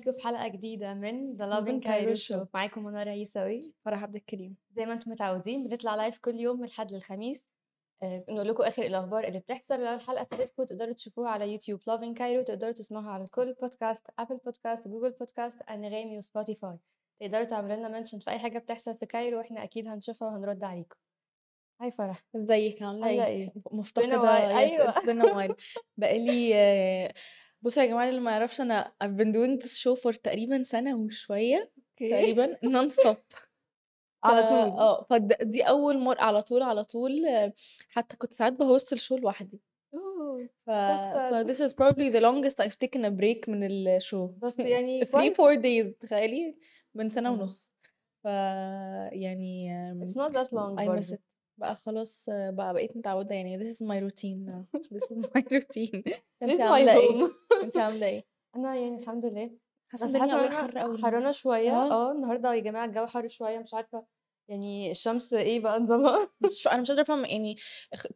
بيكم في حلقة جديدة من Cairo Cairo Show. Show. معاكم منى عيساوي فرح عبد الكريم. زي ما أنتم متعودين بنطلع live كل يوم من الحد للخميس. آه، نقول لكم آخر الأخبار اللي بتحصل ولو الحلقة فاتتكم تقدروا تشوفوها على YouTube Loving Cairo تقدروا تسمعوها على كل podcast Apple Podcast Google Podcast Anghami و Spotify تقدروا تعملوا لنا mention في أي حاجة بتحصل في Cairo وإحنا أكيد هنشوفها وهنرد عليكم. hi فرح. إزيك؟ عاملة إيه؟ مفتقدة while. بقالي آه، بصوا يا جماعة اللي ما يعرفش أنا I've been doing this show for تقريبا سنة وشوية. تقريبا non-stop على طول. آه فدي أول مره على طول على طول حتى كنت ساعات ب host ال show لوحدي. ف... ف this is probably the longest I've taken a break من ال show بس يعني 3 كويس. 4 days تخيلي من سنة آه. ونص. ف يعني it's not that long I miss it. بقى خلاص آه، بقى بقيت متعودة يعني this is my routine. now this is my routine. انت my عاملة إيه؟ انت عاملة إيه؟ أنا يعني الحمد لله. الدنيا حاسة إن حر قوي حرانة شوية. آه. آه النهارده يا جماعة الجو حر شوية مش عارفة يعني الشمس إيه بقى نظامها؟ مش أنا مش قادرة أفهم يعني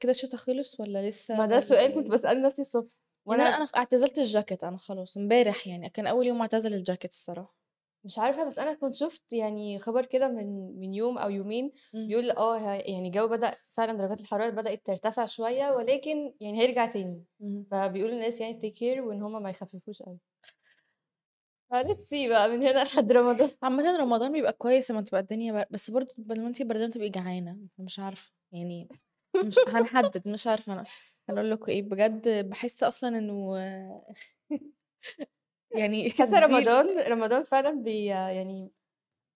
كده الشتا خلص ولا لسه ما ده السؤال كنت إيه؟ بسأله نفسي الصبح. يعني أنا وأنا أنا اعتزلت الجاكيت أنا خلاص امبارح يعني كان أول يوم اعتزل الجاكيت الصراحة. مش عارفة بس أنا كنت شفت يعني خبر كده من من يوم أو يومين. بيقول آه ه- يعني الجو بدأ فعلا درجات الحرارة بدأت ترتفع شوية ولكن يعني هيرجع تاني مم. فبيقولوا الناس يعني تيك كير وإن هم ما يخففوش قوي ف let's بقى من هنا لحد رمضان عامة رمضان بيبقى كويس لما تبقى الدنيا بر... بس برضه لما انتي بردانة تبقي جعانة مش عارفة يعني مش هنحدد مش عارفة أنا هنقول لكم إيه بجد بحس أصلا إنه يعني حاسة رمضان رمضان فعلا بي يعني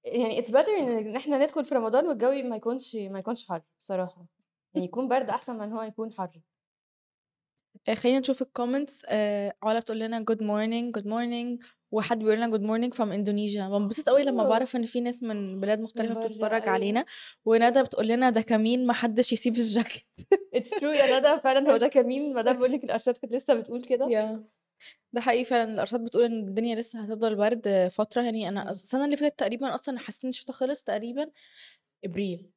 يعني it's better إن إحنا ندخل في رمضان والجو ما يكونش ما يكونش حر بصراحة. يعني يكون برد أحسن من هو يكون حر. آه، خلينا نشوف ال comments آه علا بتقول لنا good morning good morning وحد بيقول لنا good morning from Indonesia بنبسط قوي لما. بعرف إن في ناس من بلاد بره بتتفرج أيوه. علينا. وندى بتقول لنا ده كمين ما حدش يسيب الجاكيت. It's true يا ندى فعلا هو ده كمين. ما دام بقول لك الارصاد كانت لسه بتقول كده. يا ده حقيقي فعلا الارصاد بتقول إن الدنيا لسه هتفضل برد فترة يعني أنا مم. السنة اللي فاتت تقريبا أصلا حسيت إن الشتاء خلص تقريبا إبريل.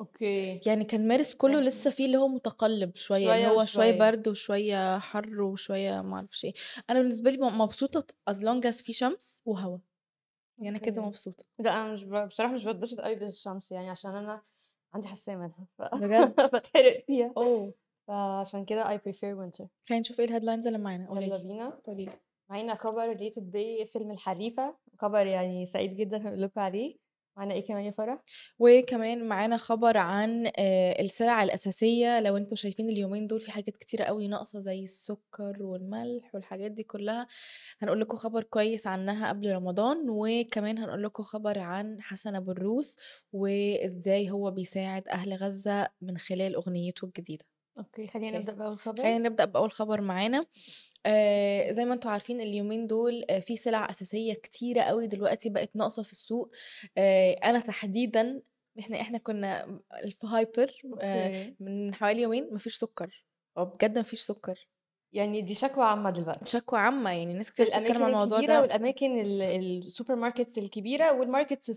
Okay. يعني كان مارس كله إحنا لسه فيه اللي هو متقلب شوية اللي شوية هو شوية وشوية. برد وشوية حر وشوية ما أعرفش إيه. أنا بالنسبة لي مبسوطة as long as في شمس وهوا. يعني أنا كده okay. مبسوطة. لا أنا مش ب... بصراحة مش بتبسط قوي بالشمس يعني عشان أنا عندي حساسية منها ف... بجد؟ بتحرق فيها. Oh. فعشان كده I prefer winter. خلينا نشوف إيه ال headlines اللي معانا. قولي يلا بينا. قولي لي. معانا خبر related ب فيلم الحريفة. خبر يعني سعيد جدا هقول لكم عليه. معانا إيه كمان يا فرح؟ وكمان معانا خبر عن آه، السلع الأساسية. لو أنتوا شايفين اليومين دول في حاجات كتيرة قوي ناقصة زي السكر والملح والحاجات دي كلها هنقول لكم خبر كويس عنها قبل رمضان. وكمان هنقول لكم خبر عن حسن أبو الروس وازاي هو بيساعد أهل غزة من خلال أغنيته الجديدة. Okay خلينا okay. نبدأ بأول خبر. خلينا نبدأ بأول خبر معانا. آه زي ما أنتوا عارفين اليومين دول آه في سلع أساسية كتيرة قوي دلوقتي بقت ناقصة في السوق. آه أنا تحديدا إحنا إحنا كنا في hyper آه من حوالي يومين مفيش سكر. هو بجد مفيش سكر. يعني دي شكوى عامة دلوقتي. شكوى عامة يعني ناس كتير بتتكلم عن الموضوع ده. والأماكن ال- السوبر markets الكبيرة وال markets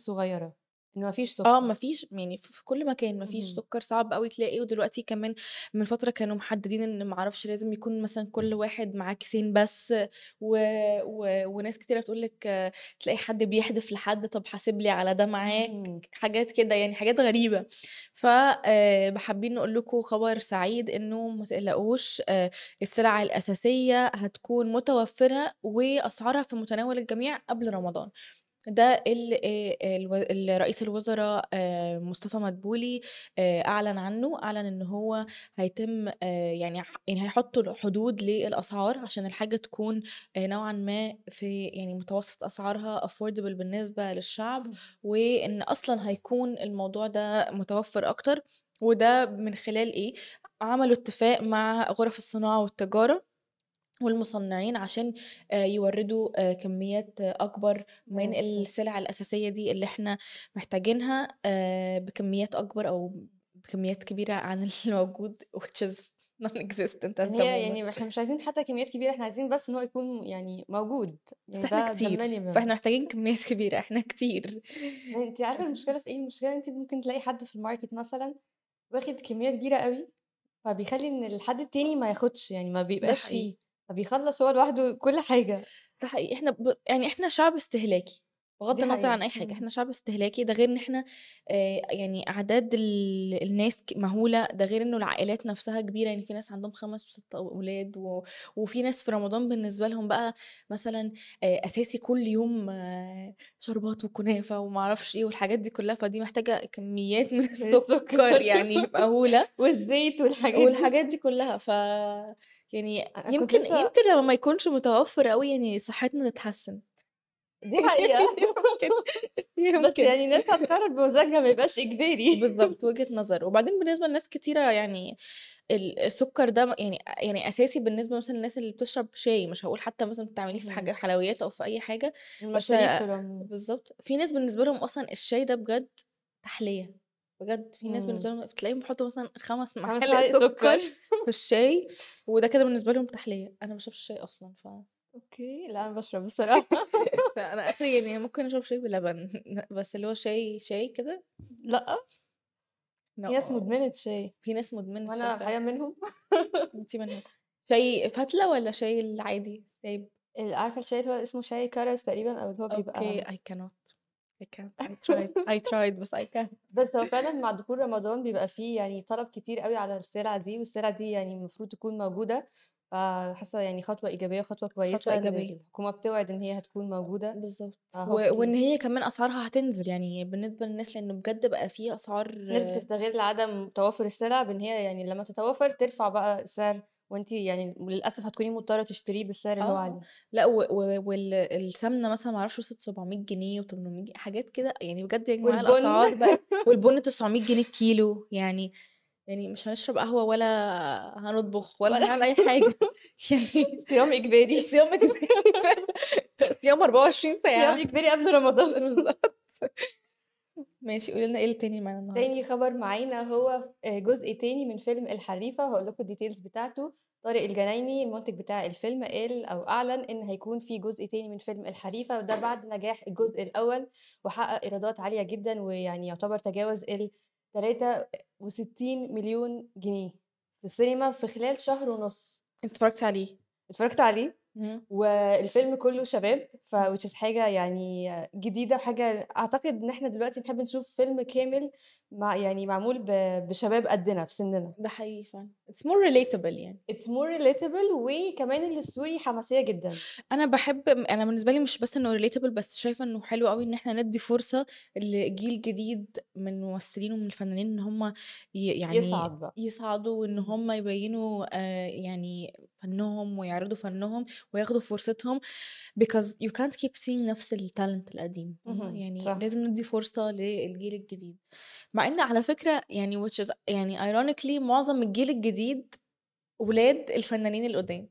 الصغيرة إنه مفيش آه سكر. مفيش يعني في كل مكان مفيش مهم. سكر صعب قوي تلاقيه ودلوقتي كمان من فترة كانوا محددين إن معرفش لازم يكون مثلا كل واحد معاه كيسين بس و... و... وناس كتيرة تقول لك آه، تلاقي حد بيحدف لحد طب حاسب لي على ده معاك. حاجات كده يعني حاجات غريبة. فحابين نقول لكم خبر سعيد إنه ما تقلقوش آه، السلع الأساسية هتكون متوفرة وأسعارها في متناول الجميع قبل رمضان. ده اللي رئيس الوزراء مصطفى مدبولي أعلن عنه أعلن إن هو هيتم يعني يعني هيحطوا حدود للأسعار عشان الحاجة تكون نوعا ما في يعني متوسط أسعارها affordable بالنسبة للشعب وإن أصلا هيكون الموضوع ده متوفر أكتر. وده من خلال إيه؟ عملوا اتفاق مع غرف الصناعة والتجارة. والمصنعين عشان آه، يوردوا آه، كميات أكبر من السلع الأساسية دي اللي إحنا محتاجينها آه، بكميات أكبر أو بكميات كبيرة عن الموجود which is non-existent يعني هي يعني إحنا مش عايزين حتى كميات كبيرة إحنا عايزين بس إن هو يكون يعني موجود بس يعني إحنا ده ده كتير فإحنا محتاجين كميات كبيرة إحنا كتير. انت عارفة المشكلة في إيه؟ المشكلة انت ممكن تلاقي حد في الماركت مثلا واخد كمية كبيرة قوي فبيخلي إن الحد التاني ما ياخدش يعني ما بيبقاش فيه. فبيخلص هو لوحده كل حاجة ده حقيقي إحنا ب يعني إحنا شعب استهلاكي، بغض النظر عن أي حاجة، إمم. إحنا شعب استهلاكي، ده غير إن إحنا آآ يعني أعداد ال الناس ك مهولة، ده غير إنه العائلات نفسها كبيرة، يعني في ناس عندهم 5 و6 أولاد، و وفي ناس في رمضان بالنسبة لهم بقى مثلًا آآ أساسي كل يوم شربات وكنافة وما أعرفش إيه والحاجات دي كلها، فدي محتاجة كميات من السكر يعني مهولة. والزيت والحاجات. والحاجات دي كلها، ف يعني يمكن لسه يمكن لمّا ما يكونش متوفر أوي يعني صحتنا تتحسن. دي حقيقة يمكن بس يمكن. يعني الناس هتقرر بمزاجها ما يبقاش إجباري. بالضبط، وجهة نظر. وبعدين بالنسبة لناس كتيرة يعني ال السكر ده يعني يعني أساسي بالنسبة مثلًا للناس اللي بتشرب شاي، مش هاقول حتى مثلًا تعمليه في. حاجة حلويات أو في حاجة، بس المشاريب في ناس بالنسبة لهم أصلًا الشاي ده بجد تحلية، بجد في ناس بالنسبة إمم. لهم تلاقيهم بيحطوا مثلًا 5 5 معالق سكر. في الشاي، وده كده بالنسبة لهم تحلية. أنا ما باشربش شاي أصلًا، ف أوكي، لأ أنا باشرب الصراحة. فأنا آخري يعني ممكن أشرب شاي بلبن، بس اللي هو شاي شاي كده لأ. في ناس no مدمنة شاي. في ناس مدمنة شاي فعلًا. الحقيقة منهم. أنتِ منهم. شاي فتلة والّا شاي العادي السايب؟ ال عارفة الشاي اللي هو اسمه شاي كرز تقريبًا أو اللي هو بيبقى I cannot I can't I tried I tried بس I can't. بس هو فعلًا مع دخول رمضان بيبقى في يعني طلب كتير أوي على السلعة دي، والسلعة دي يعني المفروض تكون موجودة، فحاسة يعني خطوة إيجابية وخطوة خطوة كويسة إن إيجابية. الحكومة بتوعد إن هي هتكون موجودة، بالضبط. و فhopefully هي كمان أسعارها هتنزل، يعني بالنسبة للناس لإنه بجد بقى في أسعار الناس بتستغل عدم توافر السلع بإن هي يعني لمّا تتوافر ترفع بقى السعر، وأنتِ يعني وللأسف هتكوني مضطرة تشتريه بالسعر اللي هو آه، عليه. لأ و و وال السمنة مثلًا ما أعرفش وصلت 700 جنيه و800 ج حاجات كده يعني بجد يا جماعة والبُن. الأسعار بقت والبُن 900 جنيه الكيلو، يعني يعني مش هنشرب قهوة ولا هنطبخ ولا هنعمل أي حاجة، يعني صيام إجباري. صيام إجباري فعلًا صيام 24 صيام ساعة. إجباري قبل رمضان. بالضبط. ماشي قولي لنا إيه التاني معانا النهارده؟ تاني خبر معانا هو آآ جزء تاني من فيلم الحريفة، وهاقول لكم الdetails بتاعته. طارق الجنايني المنتج بتاع الفيلم قال أو أعلن إن هيكون في جزء تاني من فيلم الحريفة، وده بعد نجاح الجزء الأول، وحقق إيرادات عالية جدًا، ويعني يعتبر تجاوز ال63 مليون جنيه في السينما في خلال شهر ونُص. أنتِ اتفرجتِ عليه؟ اتفرجت عليه،. والفيلم كله شباب، ف إمم. which is حاجة يعني جديدة وحاجة أعتقد إن إحنا دلوقتي نحب نشوف فيلم كامل مع يعني معمول بشباب قدنا في سننا. ده حقيقي فعلًا. it's more relatable يعني. it's more relatable وكمان الstory حماسية جدًا. أنا باحب م أنا بالنسبة لي مش بس إنه relatable بس شايفة إنه حلو أوي إن إحنا ندّي فرصة لجيل جديد من الممثلين ومن الفنانين إن هم ي يعني يصعد بقى. يصعدوا إمم. هم يبيّنوا آآ يعني فنّهم ويعرضوا فنّهم وياخدوا فرصتهم because you can't keep seeing نفس الtalent القديم، يعني صح. لازم ندّي فرصة للجيل الجديد. مع إن على فكرة يعني which is يعني ironically معظم الجيل الجديد ولاد الفنانين القدام.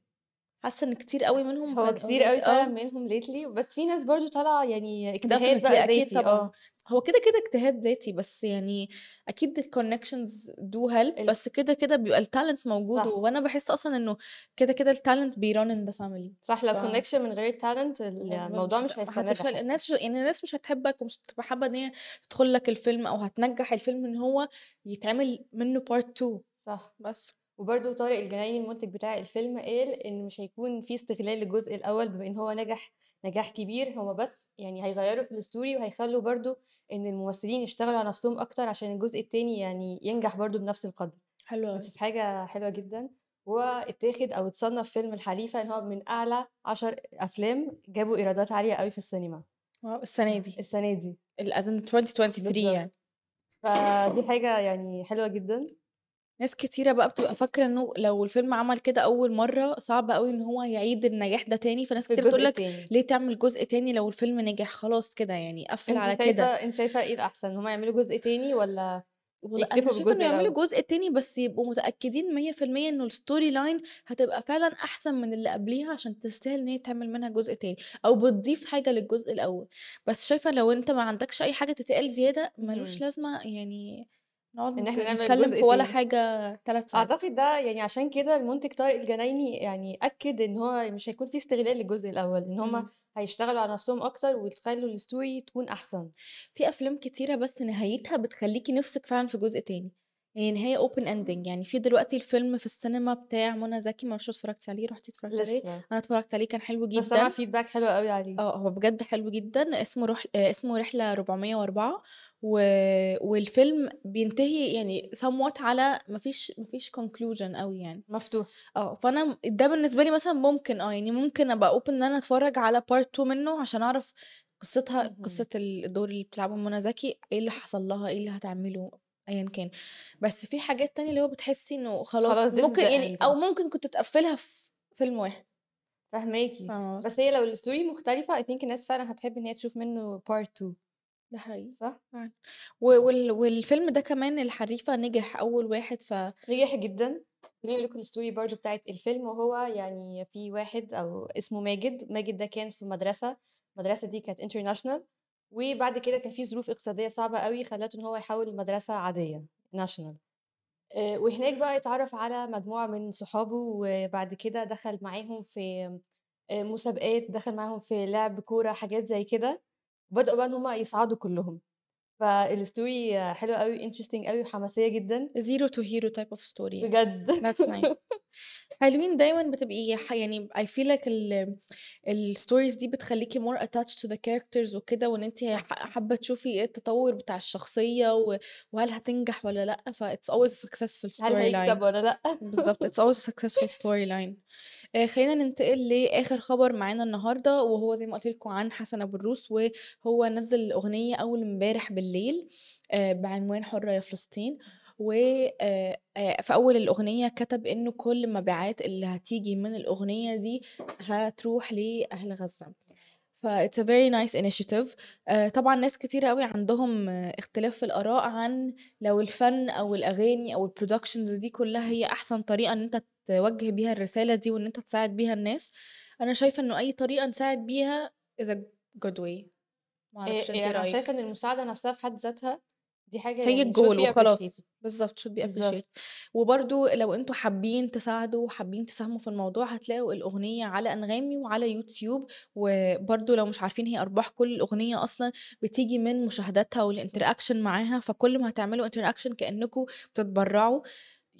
حاسة إن كتير أوي منهم هو كتير أوي فعلًا آه. منهم lately بس في ناس برضه طالعة يعني اجتهاد بقى ذاتي، طبعًا. آه. هو كده، كده اجتهاد ذاتي، بس يعني أكيد الconnections do help ال بس كده، كده بيبقى الtalent موجود، صح. وأنا باحس أصلًا إنه كده، كده الtalent بيrun in the family. صح، لو connection من غير talent ال م م الموضوع مش هيستمر حتى. الناس مش يعني الناس مش هتحبك ومش هتبقى حابة إن هي تدخل لك الفيلم أو هتنجّح الفيلم إن هو يتعمل منه part 2 صح. بس. وبرضه طارق الجنايني المنتج بتاع الفيلم قال إن مش هيكون في استغلال للجزء الأول بما إن هو نجح نجاح كبير، هو بس يعني هيغيّروا في الstory وهيخلّوا برضه إن الممثلين يشتغلوا على نفسهم أكتر عشان الجزء التاني يعني ينجح برضه بنفس القدر. حلو which أوي. is حاجة حلوة جدًا. هو اتاخد أو اتصنف فيلم الحريفة إن هو من أعلى 10 أفلام جابوا إيرادات عالية أوي في السينما. واو! السنة دي. السنة دي. ال as in 2023 بالضبط. يعني. فدي حاجة يعني حلوة جدًا. ناس كتيرة بقى بتبقى فاكرة إنه لو الفيلم عمل كده أول مرّة صعب أوي إن هو يعيد النجاح ده تاني، فناس في الجزء بتقول لك التاني. ليه تعمل جزء تاني لو الفيلم نجح، خلاص كده يعني قفّل على كده. أنتِ شايفة إيه الأحسن، إن هم يعملوا جزء تاني والّا والله أنا يكتفوا بالجزء يعملوا؟ جزء تاني بس يبقوا متأكدين 100% إنه الstory line هتبقى فعلًا أحسن من اللي قبليها عشان تستاهل إن هي يتعمل منها جزء تاني، أو بتضيف حاجة للجزء الأول. بس شايفة لو أنت ما عندكش أي حاجة تتقال زيادة ما لوش اهم. لازمة يعني نقعد إن إحنا نعمل نتكلم جزء في ولا تاني. حاجة 3 ساعات. أعتقد ده يعني عشان كده المنتج طارق الجنايني يعني أكد إن هو مش هيكون في استغلال للجزء الأول، إن هم إمم. هيشتغلوا على نفسهم أكتر ويخلّوا الstory تكون أحسن. في أفلام كتيرة بس نهايتها بتخلّيكِ نِفْسِك فعلًا في جزء تاني. يعني نهاية open ending يعني في دلوقتي الفيلم في السينما بتاع منى زكي ما أعرفش اتفرجتي عليه رحتي اتفرجتي عليه لسه أنا اتفرجت عليه كان حلو بس سامعة جدا feedback حلو قوي عليه آه هو بجد حلو جدا اسمه روح آه، اسمه رحلة 404 و... والفيلم بينتهي يعني somewhat على مفيش مفيش conclusion قوي يعني مفتوح آه فأنا ده بالنسبة لي مثلا ممكن آه يعني ممكن أبقى open إن أنا أتفرج على part 2 منه عشان أعرف قصتها مهم. قصة الدور اللي بتلعبه منى زكي إيه اللي حصل لها إيه اللي هتعمله ايا كان بس في حاجات تانية اللي هو بتحسي إنه خلاص خلاص ممكن يعني. أو ممكن كنت تقفلها في فيلم واحد فهماكي بس؟ هي لو ال story مختلفة I think الناس فعلا هتحب إن هي تشوف منه part 2 ده حقيقي. صح؟ فعلا. و- وال... والفيلم ده كمان الحريفة نجح أول واحد ف نجح جدا. خليني أقول لكم ال story برضو بتاعت الفيلم وهو يعني في واحد أو اسمه ماجد. ماجد ده كان في مدرسة. المدرسة دي كانت international وبعد كده كان في ظروف اقتصادية صعبة قوي خلته إن هو يحول لمدرسة عادية national وهناك بقى اتعرف على مجموعة من صحابه وبعد كده دخل معاهم في آه، مسابقات دخل معاهم في لعب كورة حاجات زي كده. وبدأوا بقى إن هم يصعدوا كلهم. فال story حلوة قوي interesting قوي وحماسية جدا. zero to hero type of story بجد. That's nice. حلوين دايما بتبقي يعني I feel like ال الستوريز دي بتخليكي more attached to the characters وكده وإن انت حابة تشوفي إيه التطور بتاع الشخصية وهل هتنجح ولا لأ. ف it's always a successful هل storyline. هيكسب ولا لأ؟ بالظبط it's always a successful storyline. آه خلينا ننتقل لآخر خبر معانا النهارده وهو زي ما قلت لكم عن حسن أبو الروس وهو نزل أغنية أول امبارح بالليل آه بعنوان حرة يا فلسطين. وفي أول الأغنية كتب إنه كل المبيعات اللي هتيجي من الأغنية دي هتروح لأهل غزة. ف it's a very nice initiative. آه، طبعا ناس كتير قوي عندهم آه، اختلاف في الآراء عن لو الفن أو الأغاني أو ال productions دي كلها هي أحسن طريقة إن أنت توجه بيها الرسالة دي وإن أنت تساعد بيها الناس أنا شايفة إنه أي طريقة نساعد بيها is a good way. معرفش إيه أنا رأيك. شايفة إن المساعدة نفسها في حد ذاتها دي حاجة هي يعني الجول وخلاص. بالظبط بالظبط. appreciated. وبرضو لو أنتوا حابين تساعدوا وحابين تساهموا في الموضوع هتلاقوا الأغنية على أنغامي وعلى يوتيوب وبرضو لو مش عارفين هي أرباح كل الأغنية أصلا بتيجي من مشاهداتها وال interaction معاها فكل ما هتعملوا interaction كأنكم بتتبرعوا.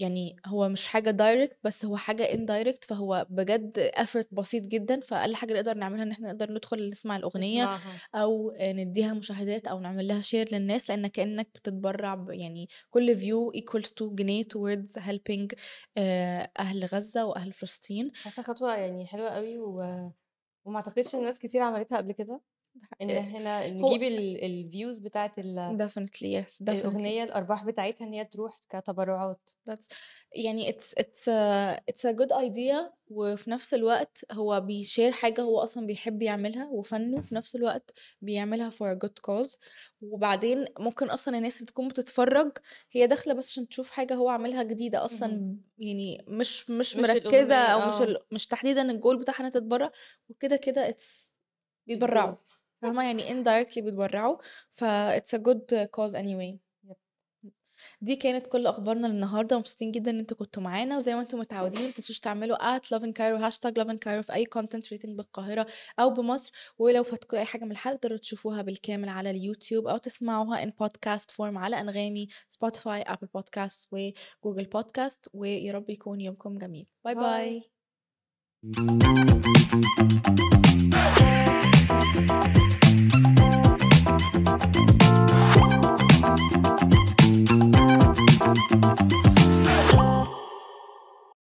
يعني هو مش حاجة direct بس هو حاجة indirect فهو بجد effort بسيط جدا. فأقل حاجة نقدر نعملها إن إحنا نقدر ندخل نسمع الأغنية نسمعها. أو نديها مشاهدات أو نعمل لها share للناس لأن كأنك بتتبرع يعني كل view equals to جنيه towards helping آه، أهل غزة وأهل فلسطين. حاسة خطوة يعني حلوة قوي و... وما أعتقدش إن ناس كتير عملتها قبل كده. إن آه، هنا نجيب الفيوز بتاعت ال- definitely yes definitely. الأغنية الأرباح بتاعتها إن هي تروح كتبرعات. That's يعني it's it's a, it's a good idea وفي نفس الوقت هو بيشير حاجة هو أصلا بيحب يعملها وفنه في نفس الوقت بيعملها for a good cause. وبعدين ممكن أصلا الناس اللي تكون بتتفرج هي داخلة بس عشان تشوف حاجة هو عاملها جديدة مهم. أصلا يعني مش مش مش الأغنية أو مش ال... مش تحديدا الجول بتاعها إنها تتبرع. وكده كده it's بيتبرعوا. فاهمة يعني indirectly بيتبرعوا ف it's a good cause anyway. دي كانت كل أخبارنا للنهاردة. مبسوطين جدا إن أنتوا كنتوا معانا وزي ما أنتم متعودين ما تنسوش تعملوا love in Cairo hashtag love in Cairo في أي content rating بالقاهرة أو بمصر. ولو فاتكم أي حاجة من الحلقة تقدروا تشوفوها بالكامل على اليوتيوب أو تسمعوها in podcast form على أنغامي سبوتيفاي Apple Podcast و Google Podcast ويا رب يكون يومكم جميل. bye bye باي Música